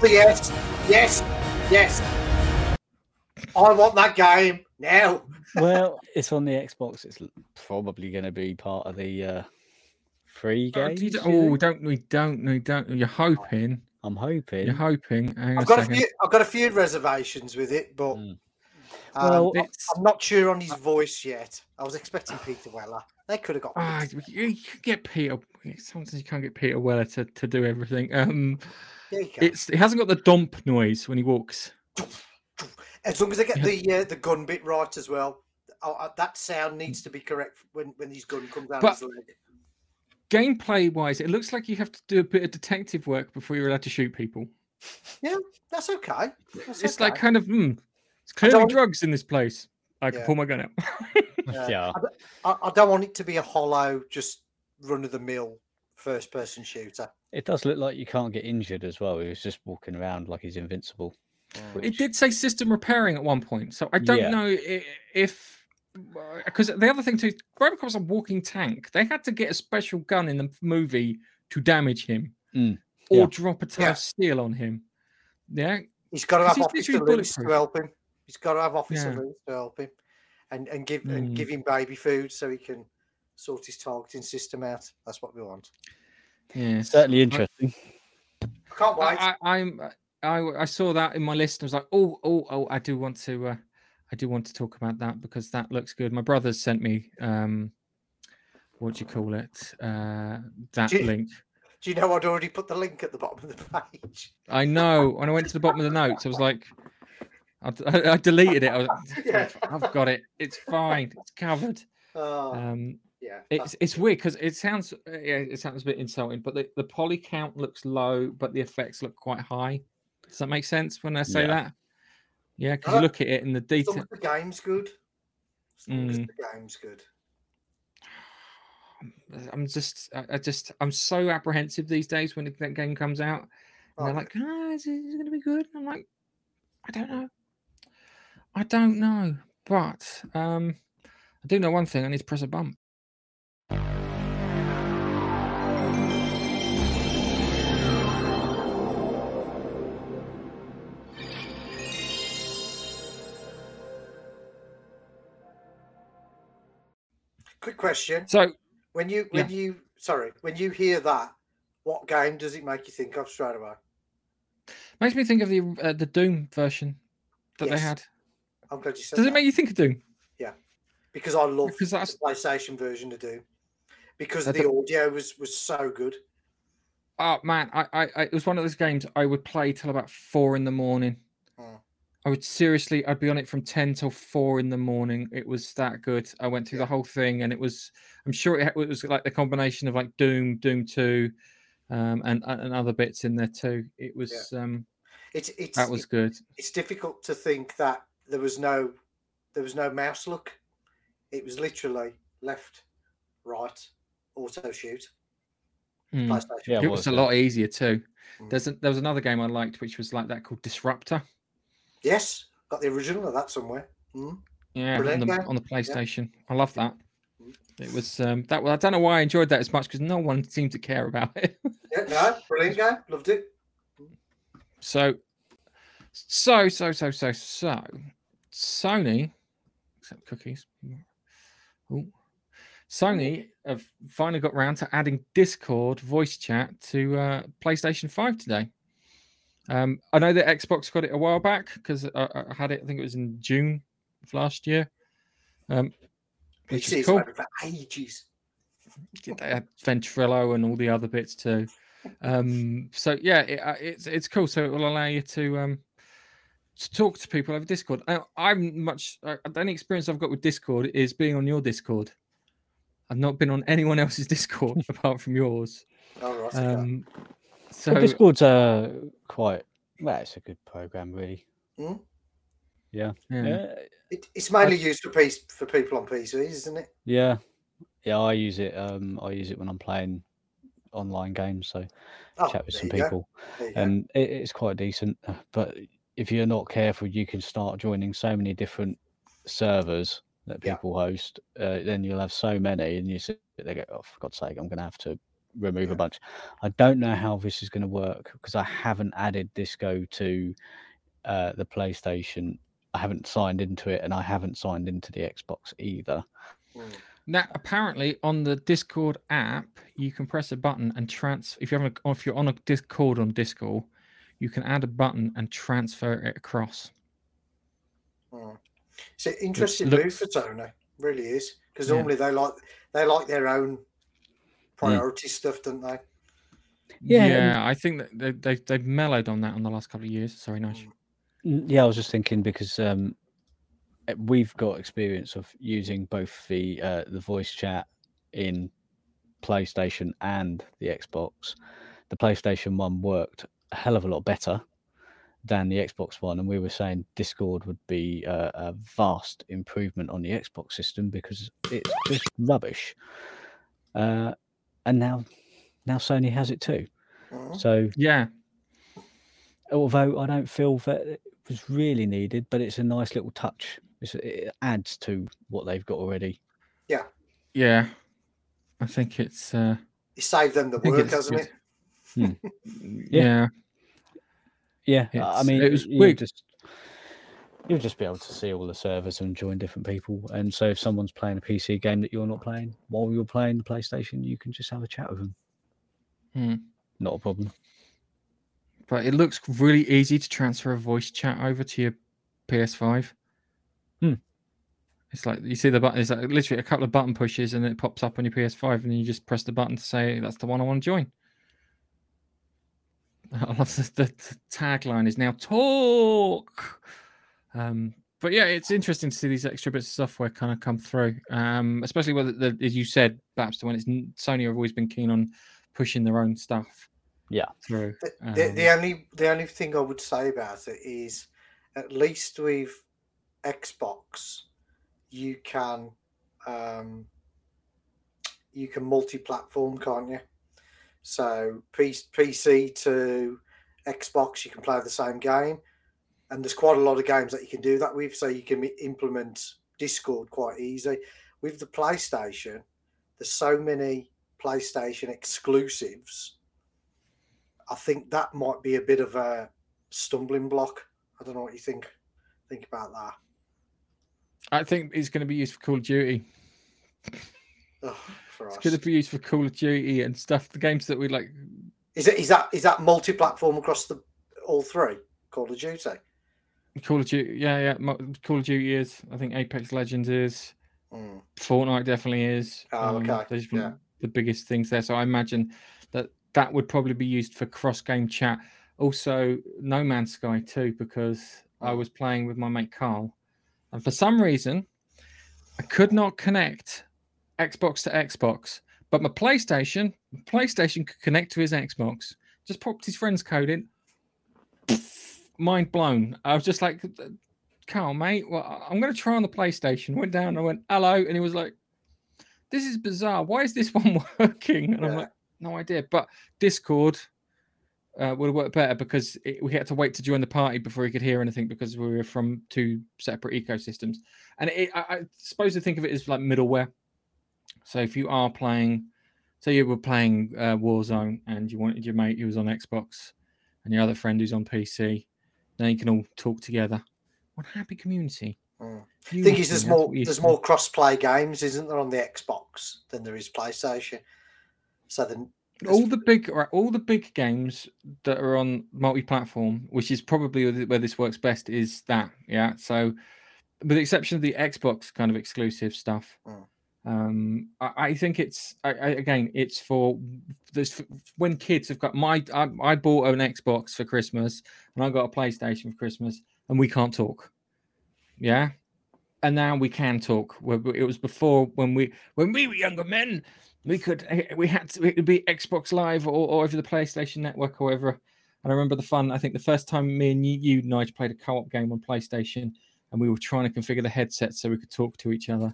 yes, yes, yes. I want that game now. well, it's on the Xbox. It's probably going to be part of the uh, free oh, games. do you- you oh, don't we don't we don't you're hoping I'm hoping. you're hoping hang on I've a got a second few. I've got a few reservations with it, but Mm. um, Well, I, I'm not sure on his voice yet. I was expecting Peter Weller. They could have got. ah, Peter. you, you can get Peter sometimes you can't get Peter Weller to, to do everything um Yeah, you can. It's it hasn't got the dump noise when he walks As long as they get Yeah. the uh, the gun bit right as well. Oh, uh, that sound needs to be correct when when his gun comes out But- his leg. gameplay wise it looks like you have to do a bit of detective work before you're allowed to shoot people Yeah, That's okay. That's it's okay. like kind of hmm, it's clearly drugs in this place I can Yeah. pull my gun out Uh, Yeah. I, I don't want it to be a hollow, just run of the mill first person shooter. It does look like you can't get injured as well. He was just walking around like he's invincible. Mm. It did say system repairing at one point, so I don't Yeah. know if because the other thing too, Robocop's a walking tank. They had to get a special gun in the movie to damage him Mm, or yeah. drop a ton Yeah. of steel on him. Yeah, He's got to 'Cause have he's Officer Lewis to help him. He's got to have Officer Yeah. Lewis to help him, and and give Mm. and give him baby food so he can sort his targeting system out. That's what we want. Yeah. Certainly interesting. I can't wait. I, I, I'm I I saw that in my list. I was like, oh, oh, oh, I do want to uh, I do want to talk about that because that looks good. My brother's sent me um what do you call it? Uh that Do you- link. Do you know I'd already put the link at the bottom of the page? I know. When I went to the bottom of the notes, I was like, I, I, I deleted it. I was like, Yeah. I've got it. It's fine. It's covered. Oh, Um, yeah. it's it's weird because it sounds uh, yeah, it sounds a bit insulting, but the, the poly count looks low, but the effects look quite high. Does that make sense when I say Yeah. that? Yeah, because you Uh, look at it in the As long detail. the game's good. As long as Mm. the game's good. I'm just, I, I just, I'm so apprehensive these days when that game comes out. And Oh, they're like, oh, is it, is it going to be good? I'm like, I don't know. I don't know. But um, I do know one thing I need to press a bump. Quick question. So, When you when you sorry, when you hear that, what game does it make you think of straight away? makes me think of the uh, the Doom version that they had. I'm glad you said Does that. it make you think of Doom? Yeah, because I love Because that's- the PlayStation version to Doom Because the audio was was so good. Oh man, I, I, I it was one of those games I would play till about four in the morning. Mm. I would seriously, I'd be on it from ten till four in the morning. It was that good. I went through Yeah. the whole thing, and it was. I'm sure it, it was like the combination of like Doom, Doom Two, um, and and other bits in there too. It was um, It's it's that was good. it's difficult to think that there was no there was no mouse look. It was literally left, right, auto shoot. Mm. PlayStation. Yeah, It was a yeah. lot easier too. Mm. There's a, there was another game I liked which was like that called Disruptor. Yes, got the original of that somewhere. Mm. Yeah, on the, on the PlayStation. I love that. Mm. It was um, that. Well, I don't know why I enjoyed that as much because no one seemed to care about it. Yeah, no, brilliant game. Loved it. so, so, so, so, so, so, Sony, except cookies. Ooh. Sony have finally got round to adding Discord voice chat to uh, PlayStation 5 today. Um, I know that Xbox got it a while back because I, I had it, I think it was in June of last year. Um, which is PC's cool. had for ages. They had Ventrilo and all the other bits too. Um, so yeah, it, uh, it's it's cool. So it will allow you to um to talk to people over Discord. Now, I'm much uh, the only experience I've got with Discord is being on your Discord. I've not been on anyone else's Discord apart from yours. Okay. Um, so Well, Discord's uh, quite well. It's a good program, really. Mm. Yeah, yeah. yeah, It, it's mainly used for piece for people on PCs, isn't it? yeah, yeah. I use it. Um, I use it when I'm playing online games. So Oh, chat with some people, there you go. and it, it's quite decent. uh, But if you're not careful, you can start joining so many different servers that Yeah. people host. Uh, then you'll have so many, and you sit there, go, "Oh, for God's sake, I'm going to have to remove Yeah. a bunch." I don't know how this is going to work because I haven't added Disco to uh, the PlayStation. I haven't signed into it, and I haven't signed into the Xbox either. Mm. Now, apparently, on the Discord app, you can press a button and transfer. If you have a, if you're on a Discord on Discord, you can add a button and transfer it across. Mm. It's an interesting looks- move for Sony, really is, because Yeah. normally they like they like their own priority stuff, didn't they? Yeah, Yeah, I think that they, they they've mellowed on that on the last couple of years. Sorry, nice. N- Yeah, I was just thinking because um, uh, we've got experience of using both the uh, the voice chat in PlayStation and the Xbox. The PlayStation one worked a hell of a lot better than the Xbox one, and we were saying Discord would be uh, a vast improvement on the Xbox system because it's just rubbish. Uh, and now, now Sony has it too. Mm. So Yeah, although I don't feel that it was really needed, but it's a nice little touch. It's, it adds to what they've got already. yeah. Yeah. I think it's uh, It saved them the think work, hasn't good. it? yeah. Yeah, I mean, it was you weird. just you'll just be able to see all the servers and join different people. And so, if someone's playing a PC game that you're not playing while you're playing the PlayStation, you can just have a chat with them. Hmm. Not a problem. But it looks really easy to transfer a voice chat over to your PS5. Hmm. It's like you see the button. It's like literally a couple of button pushes, and it pops up on your PS5, and you just press the button to say that's the one I want to join. I love the, the, the tagline is now talk. Um, but yeah, it's interesting to see these extra bits of software kind of come through. Um, especially whether the, as you said, Babster, when it's Sony have always been keen on pushing their own stuff Yeah. through. The, the, Um, the only the only thing I would say about it is, at least with Xbox, you can um, you can multi-platform, can't you? So PC to Xbox, you can play the same game, and there's quite a lot of games that you can do that with. So you can implement Discord quite easy. With the PlayStation, there's so many PlayStation exclusives. I think that might be a bit of a stumbling block. I don't know what you think. Think about that. I think it's going to be used for Call of Duty. Oh, It's going to be used for Call of Duty and stuff. The games that we like. Is it is that is that multi-platform across the all three? Call of Duty. Call of Duty, yeah, yeah. Call of Duty is. I think Apex Legends is. Mm. Fortnite definitely is. Oh, okay, Those yeah. the biggest things there. So I imagine that that would probably be used for cross-game chat. Also, No Man's Sky too, because I Mm. was playing with my mate Carl, and for some reason, I could not connect Xbox to Xbox, but my PlayStation, PlayStation could connect to his Xbox. Just popped his friend's code in. Mind blown. I was just like, Carl, mate, well, I'm going to try on the PlayStation. Went down, I went, hello. And he was like, this is bizarre. Why is this one working? And I'm like, no idea. But Discord uh, would have worked better because it, we had to wait to join the party before he could hear anything because we were from two separate ecosystems. And it, I, I suppose to think of it as like middleware. So if you are playing, say you were playing uh, Warzone and you wanted your mate who was on Xbox and your other friend who's on PC, then you can all talk together. One happy community. Mm. I think is there's more there's more cross-play games, isn't there, on the Xbox than there is PlayStation? So then all the big all the big games that are on multi-platform which is probably where where this works best is that yeah so with the exception of the xbox kind of exclusive stuff Mm. Um I, I think it's I, I, again it's for this when kids have got my I, I bought an xbox for christmas and i got a playstation for christmas and we can't talk. Yeah? And now we can talk. It was before when we when we were younger men we could eh, we had to it would be xbox live or, or over the playstation network or whatever. And i remember the fun i think the first time me and you, you nigel played a co-op game on playstation and we were trying to configure the headset so we could talk to each other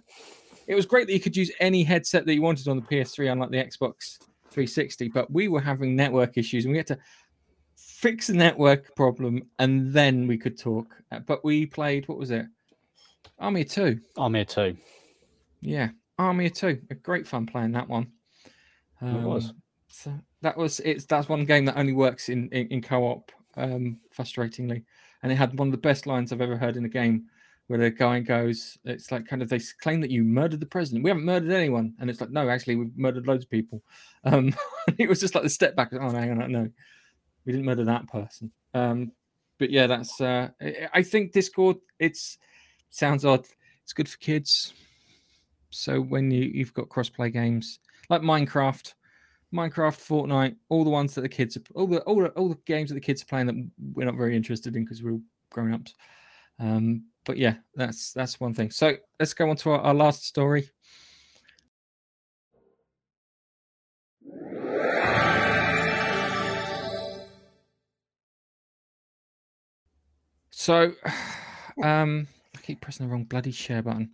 it was great that you could use any headset that you wanted on the ps3 unlike the xbox 360 but we were having network issues and we had to fix the network problem and then we could talk Uh, but we played what was it army of two here too. yeah, Army of Two. A great fun playing that one. It was. Um, So that was it's that's one game that only works in in, in co-op, um, frustratingly, and it had one of the best lines I've ever heard in a game, where the guy goes, "It's like kind of they claim that you murdered the president. We haven't murdered anyone," and it's like, "No, actually, we've murdered loads of people." Um, it was just like the step back. Oh, no, hang on, no, we didn't murder that person. Um, but yeah, that's. Uh, I- think Discord. It's sounds odd. It's good for kids. So when you you've got cross-play games like Minecraft, Minecraft, Fortnite, all the ones that the kids are all the all the, all the games that the kids are playing that we're not very interested in because we're all grown ups. Um, but yeah, that's that's one thing. So let's go on to our, our last story. So, um, I keep pressing the wrong bloody share button.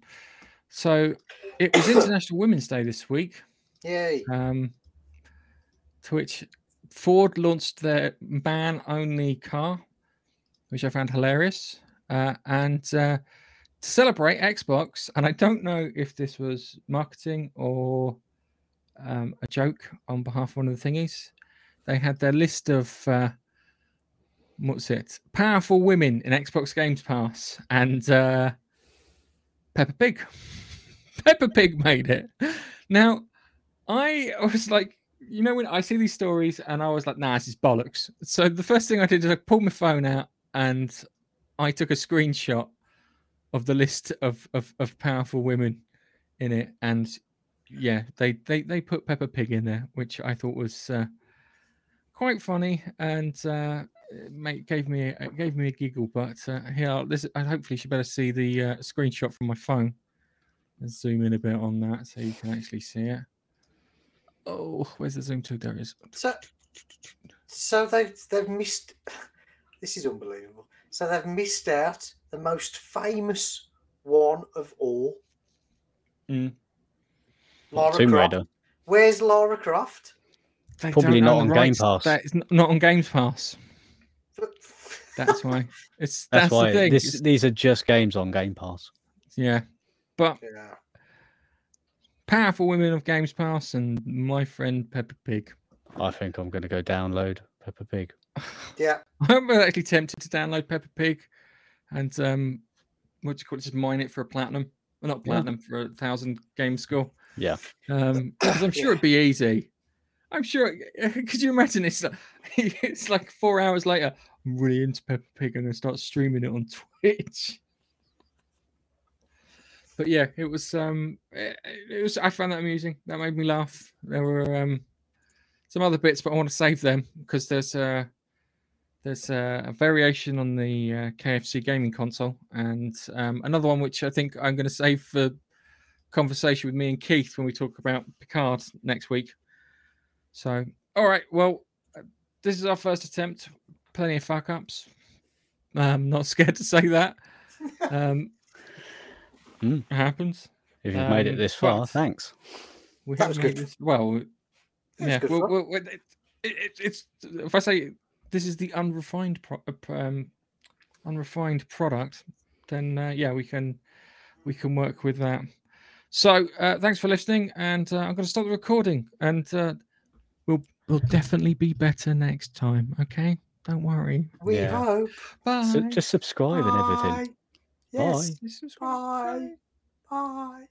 So, it was International Women's Day this week. Yay. Um, to which Ford launched their man only car, which I found hilarious. Uh, and uh, to celebrate Xbox, and I don't know if this was marketing or um, a joke on behalf of one of the thingies, they had their list of uh, what's it? Powerful women in Xbox Games Pass and uh, Peppa Pig. Peppa Pig made it. Now, I was like, you know, when I see these stories and I was like, nah, this is bollocks. So the first thing I did is I pulled my phone out and I took a screenshot of the list of, of, of powerful women in it. And yeah, they, they, they put Peppa Pig in there, which I thought was uh, quite funny and uh, it made, gave me a, gave me a giggle. But uh, here, this, hopefully you better see the uh, screenshot from my phone. Let's zoom in a bit on that so you can actually see it. Oh, where's the zoom to? There is. So, so they've they've missed. This is unbelievable. So they've missed out the most famous one of all. Mm. Lara Tomb Croft. Raider. Where's Lara Croft? They Probably don't on Game. Pass. That is n- not on Games Pass. That's why. It's That's, that's, why the thing. this, these are just games on Game Pass. yeah, but Yeah. powerful women of Games Pass and my friend Peppa Pig. I think I'm going to go download Peppa Pig. Yeah. I'm actually tempted to download Peppa Pig, and um, what do you call it? Just mine it for a platinum. Well, not Yeah. platinum for a thousand game score. Yeah. Um, because I'm sure Yeah. it'd be easy. I'm sure. Could you imagine? It's like, it's like four hours later. I'm really into Peppa Pig. And I'm start streaming it on Twitch. But yeah, it was. Um, it, it was. I found that amusing. That made me laugh. There were um, some other bits, but I want to save them because there's a there's a, a variation on the uh, KFC gaming console, and um, another one which I think I'm going to save for conversation with me and Keith when we talk about Picard next week. So, all right, well, uh, this is our first attempt. Plenty of fuck ups. I'm not scared to say that. Um, Mm. it happens. If you've made it Um, this far, thanks. We That was haven't made good. this. Well, yeah. good Well, fun. well, well, it, it, it's if I say this is the unrefined pro, uh, um, unrefined product, then uh, yeah, we can we can work with that. So uh, thanks for listening, and uh, I'm going to stop the recording, and uh, we'll we'll definitely be better next time. Okay, don't worry. We Yeah. hope. Bye. So just subscribe and everything. Bye. Yes. Subscribe. Bye. Bye.